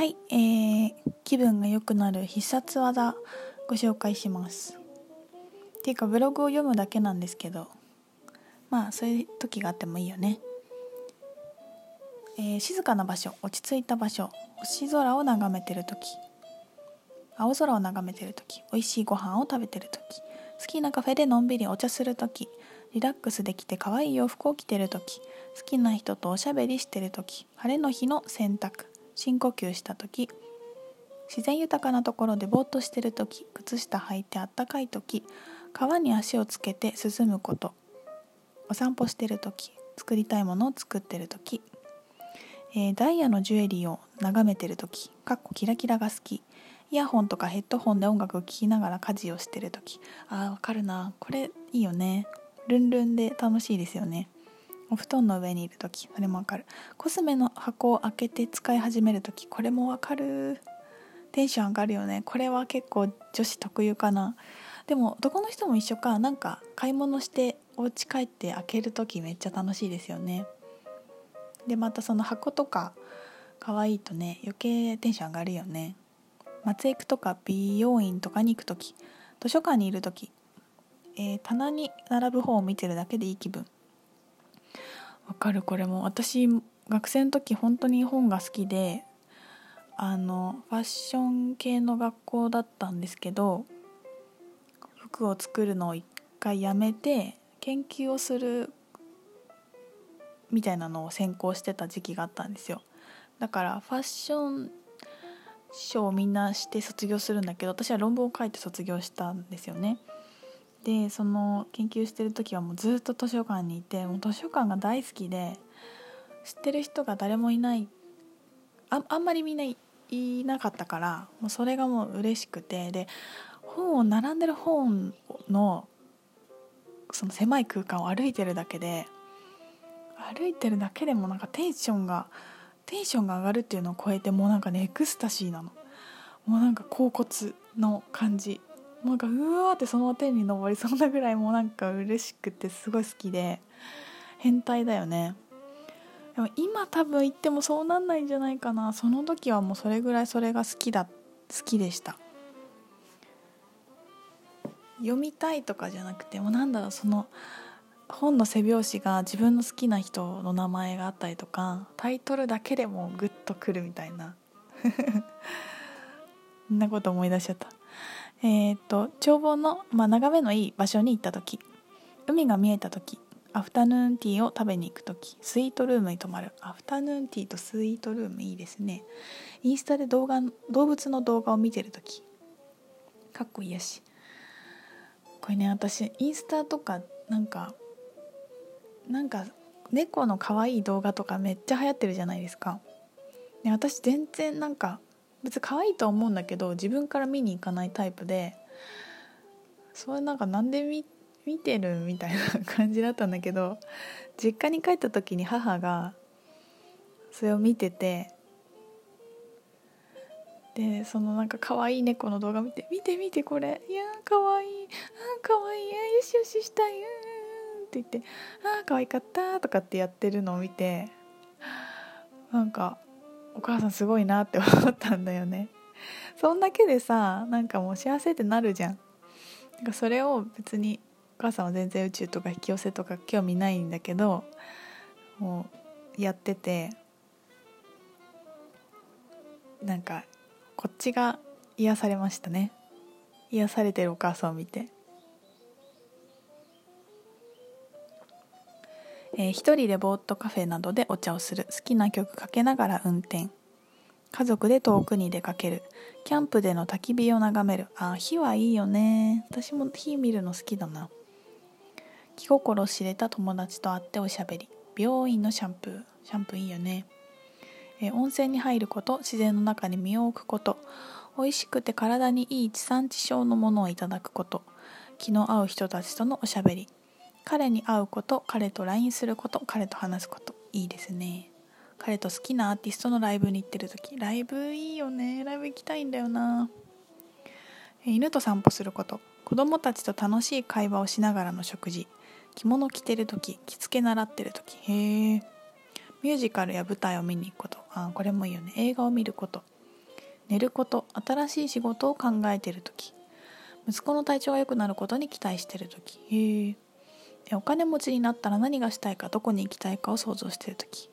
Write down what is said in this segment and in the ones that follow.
はい、えー、気分が良くなる必殺技ご紹介します。っていうかブログを読むだけなんですけどまあそういう時があってもいいよね、えー、静かな場所落ち着いた場所星空を眺めてる時青空を眺めてる時美味しいご飯を食べてる時好きなカフェでのんびりお茶する時リラックスできて可愛い洋服を着てる時好きな人とおしゃべりしてる時晴れの日の洗濯深呼吸した時自然豊かなところでぼーっとしてる時靴下履いてあったかい時川に足をつけて涼むことお散歩してる時作りたいものを作ってる時、えー、ダイヤのジュエリーを眺めてる時かっこキラキラが好きイヤホンとかヘッドホンで音楽を聴きながら家事をしてる時あーわかるなこれいいよねルンルンで楽しいですよね。お布団の上にいる時それもわかる。コスメの箱を開けて使い始める時これもわかる。テンション上がるよね。これは結構女子特有かな。でも男の人も一緒か。なんか買い物してお家帰って開ける時めっちゃ楽しいですよね。でまたその箱とか可愛いとね余計テンション上がるよね。松江区とか美容院とかに行く時図書館にいる時、えー、棚に並ぶ本を見てるだけでいい気分。わかるこれも。私学生の時本当に本が好きであのファッション系の学校だったんですけど服を作るのを一回やめて研究をするみたいなのを専攻してた時期があったんですよ。だからファッション賞をみんなして卒業するんだけど私は論文を書いて卒業したんですよね。でその研究してる時はもうずっと図書館にいてもう図書館が大好きで知ってる人が誰もいないああんまりみんないなかったからもうそれがもう嬉しくてで本を並んでる本のその狭い空間を歩いてるだけで歩いてるだけでもなんかテンションがテンションが上がるっていうのを超えてもうなんかねエクスタシーなの。もうなんか恍惚の感じ。なんかうわってその天に昇りそうなぐらいもうなんか嬉しくてすごい好きで変態だよね。でも今多分言ってもそうなんないんじゃないかな。その時はもうそれぐらいそれが好きだ好きでした。読みたいとかじゃなくてもなんだろうその本の背表紙が自分の好きな人の名前があったりとかタイトルだけでもグッとくるみたいな。そんなこと思い出しちゃった。えっ、と眺望の、まあ、眺めのいい場所に行った時海が見えた時アフタヌーンティーを食べに行く時スイートルームに泊まる。アフタヌーンティーとスイートルームいいですね。インスタで動画動物の動画を見てる時。かっこいいやし。これね私インスタとかなんかなんか猫の可愛い動画とかめっちゃ流行ってるじゃないですか。で私全然なんか別に可愛いとは思うんだけど自分から見に行かないタイプでそれなんかなんで見見てるみたいな感じだったんだけど実家に帰った時に母がそれを見ててでそのなんか可愛い猫の動画見て「見て見てこれいやー可愛いあ可愛いよしよししたいうん」って言って「あー可愛かった」とかってやってるのを見てなんかお母さんすごいなって思ったんだよね。そんだけでさなんかもう幸せってなるじゃん。なんかそれを別にお母さんは全然宇宙とか引き寄せとか興味ないんだけどもうやっててなんかこっちが癒されましたね。癒されてるお母さんを見て。えー、一人でぼーっとカフェなどでお茶をする好きな曲かけながら運転。家族で遠くに出かける。キャンプでの焚き火を眺める。あ火はいいよね。私も火見るの好きだな。気心知れた友達と会っておしゃべり。病院のシャンプー。シャンプーいいよね、えー、温泉に入ること自然の中に身を置くこと。美味しくて体にいい地産地消のものをいただくこと。気の合う人たちとのおしゃべり。彼に会うこと彼と LINE すること彼と話すこといいですね。彼と好きなアーティストのライブに行ってる時ライブいいよね。ライブ行きたいんだよな。犬と散歩すること。子供たちと楽しい会話をしながらの食事。着物着てる時着付け習ってる時。へえミュージカルや舞台を見に行くこと。あこれもいいよね。映画を見ること。寝ること。新しい仕事を考えてる時。息子の体調が良くなることに期待してる時。へえお金持ちになったら何がしたいかどこに行きたいかを想像してる時。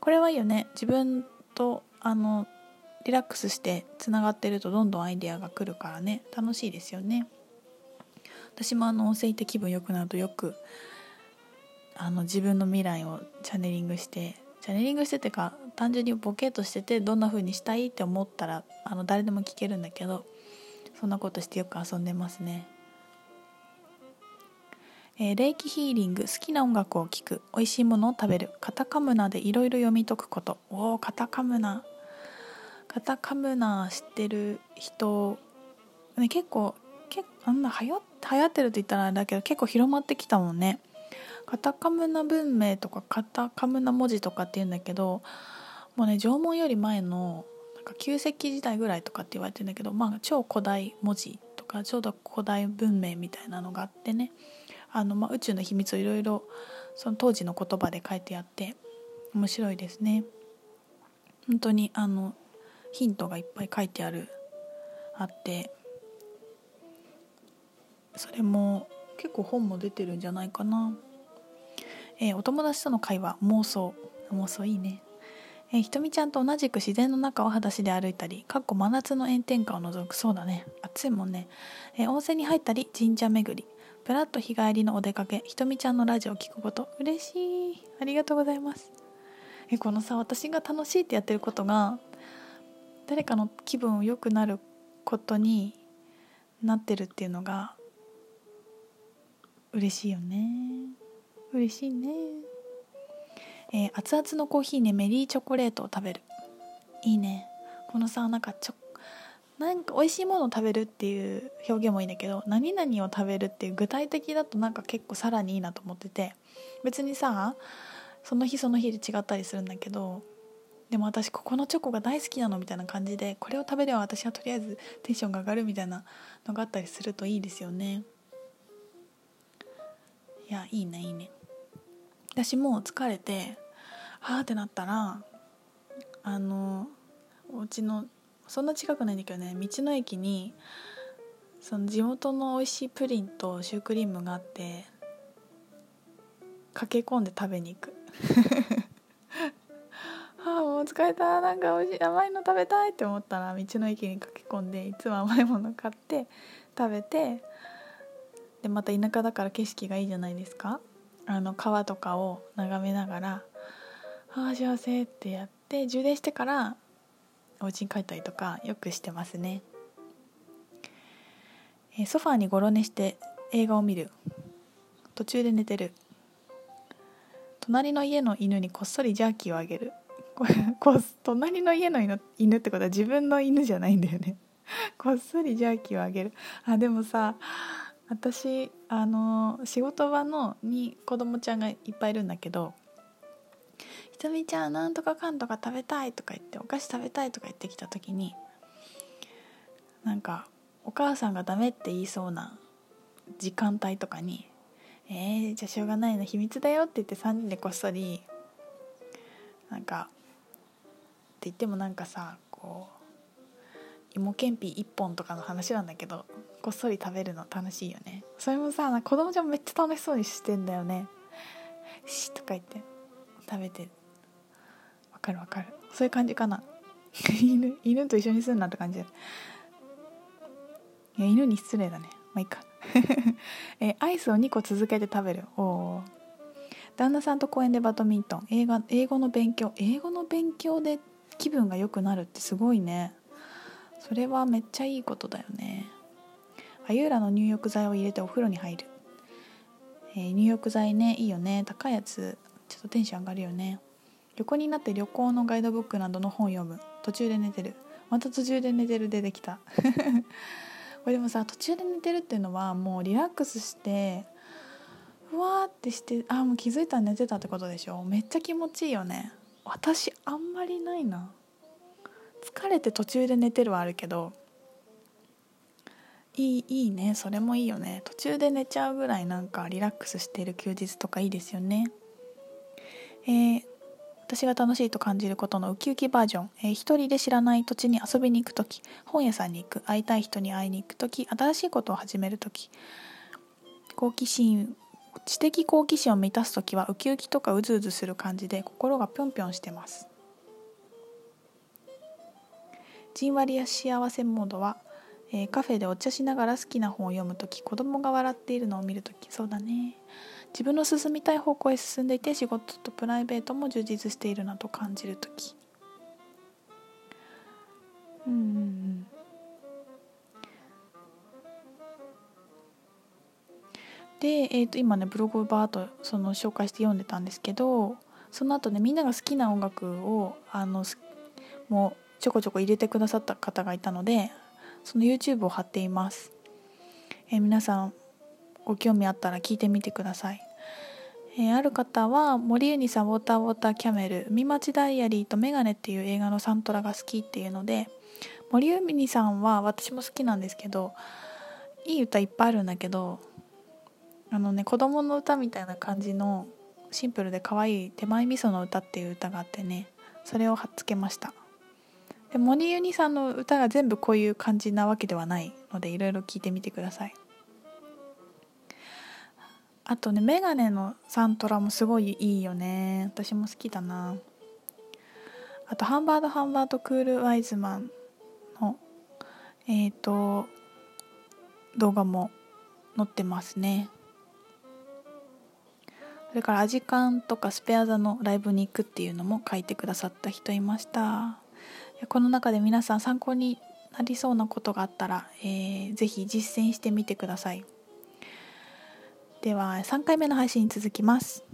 これはいいよね自分とあのリラックスしてつながってるとどんどんアイデアが来るからね。楽しいですよね。私もあの音声って気分良くなるとよくあの自分の未来をチャネリングしてチャネリングしててか単純にボケとしててどんな風にしたいって思ったらあの誰でも聞けるんだけどそんなことしてよく遊んでますね。えー、霊気ヒーリング好きな音楽を聴く美味しいものを食べるカタカムナでいろいろ読み解くこと。おおカタカムナ。カタカムナ知ってる人、ね、結構結あんな流行流行ってるって言ったらあれだけど結構広まってきたもんね。カタカムナ文明とかカタカムナ文字とかって言うんだけどもうね縄文より前のなんか旧石器時代ぐらいとかって言われてるんだけど、まあ、超古代文字とかちょうど古代文明みたいなのがあってね。あの、まあ、宇宙の秘密をいろいろその当時の言葉で書いてあって面白いですね。本当にあのヒントがいっぱい書いてあるあってそれも結構本も出てるんじゃないかな。えー、お友達との会話妄想妄想いいね。えー、ひとみちゃんと同じく自然の中を裸足で歩いたりかっこ真夏の炎天下を除くそうだね暑いもんね、えー、温泉に入ったり神社巡りぶらっと日帰りのお出かけひとみちゃんのラジオを聞くこと。嬉しい。ありがとうございます。えこのさ私が楽しいってやってることが誰かの気分を良くなることになってるっていうのが嬉しいよね。嬉しいね。えー、熱々のコーヒーねメリーチョコレートを食べる。いいね。このさなんかちょなんか美味しいものを食べるっていう表現もいいんだけど何々を食べるっていう具体的だとなんか結構さらにいいなと思ってて別にさその日その日で違ったりするんだけどでも私ここのチョコが大好きなのみたいな感じでこれを食べれば私はとりあえずテンションが上がるみたいなのがあったりするといいですよね。いやいいねいいね。私もう疲れてはあってなったらあのお家のそんな近くないんだけどね道の駅にその地元の美味しいプリンとシュークリームがあって駆け込んで食べに行く。ああもう疲れた。なんか美味しい甘いの食べたいって思ったら道の駅に駆け込んでいつも甘いもの買って食べてでまた田舎だから景色がいいじゃないですか。あの川とかを眺めながら「ああ幸せ」ってやって充電してからお家に帰ったりとかよくしてますね、えソファーにゴロ寝して映画を見る。途中で寝てる。隣の家の犬にこっそりジャーキーをあげる。これこ隣の家の犬ってことは自分の犬じゃないんだよね。こっそりジャーキーをあげる。あでもさ私あの仕事場のに子供ちゃんがいっぱいいるんだけど「ひとみちゃんなんとかかんとか食べたい」とか言って「お菓子食べたい」とか言ってきた時になんかお母さんがダメって言いそうな時間帯とかに「えー、じゃあしょうがないの秘密だよ」って言って3人でこっそりなんかって言ってもなんかさこう芋けんぴ1本とかの話なんだけどこっそり食べるの楽しいよね。それもさ子供ちゃんめっちゃ楽しそうにしてんだよね「し」とか言って食べてわかるわかる。そういう感じかな。犬犬と一緒にすんなって感じ。いや犬に失礼だね。まあいいか。えアイスを2個続けて食べる。おお旦那さんと公園でバドミントン。映画英語の勉強。英語の勉強で気分が良くなるってすごいね。それはめっちゃいいことだよね。あゆーらの入浴剤を入れてお風呂に入る、えー、入浴剤ねいいよね。高いやつ。ちょっとテンション上がるよね。横になって旅行のガイドブックなどの本読む。途中で寝てる。また途中で寝てる出てきた。これでもさ途中で寝てるっていうのはもうリラックスしてふわーってしてあもう気づいたら寝てたってことでしょ？めっちゃ気持ちいいよね。私あんまりないな。疲れて途中で寝てるはあるけどいいいいね。それもいいよね。途中で寝ちゃうぐらいなんかリラックスしてる休日とかいいですよね。えー、私が楽しいと感じることのウキウキバージョン、えー、一人で知らない土地に遊びに行く時。本屋さんに行く。会いたい人に会いに行く時。新しいことを始める時。好奇心知的好奇心を満たす時はウキウキとかウズウズする感じで心がぴょんぴょんしてます。じんわりや幸せモードはえー、カフェでお茶しながら好きな本を読む時子供が笑っているのを見る時。そうだね。自分の進みたい方向へ進んでいて仕事とプライベートも充実しているなと感じる時。うんうんうん。で、えー、と今ねブログをバーッとその紹介して読んでたんですけどその後ねみんなが好きな音楽をあのもうちょこちょこ入れてくださった方がいたのでその YouTube を貼っています、えー、皆さんご興味あったら聞いてみてください、えー、ある方は森ユニさんウォーターウォーターキャメル海町ダイアリーとメガネっていう映画のサントラが好きっていうので森ユニさんは私も好きなんですけどいい歌いっぱいあるんだけどあのね子供の歌みたいな感じのシンプルで可愛い手前味噌の歌っていう歌があってねそれを貼っつけました。でモニユニさんの歌が全部こういう感じなわけではないのでいろいろ聞いてみてください。あとねメガネのサントラもすごいいいよね。私も好きだな。あとハンバードハンバードクールワイズマンのえっ、ー、と動画も載ってますね。それからアジカンとかスペア座のライブに行くっていうのも書いてくださった人いました。この中で皆さん参考になりそうなことがあったら、えー、ぜひ実践してみてください。では3回目の配信に続きます。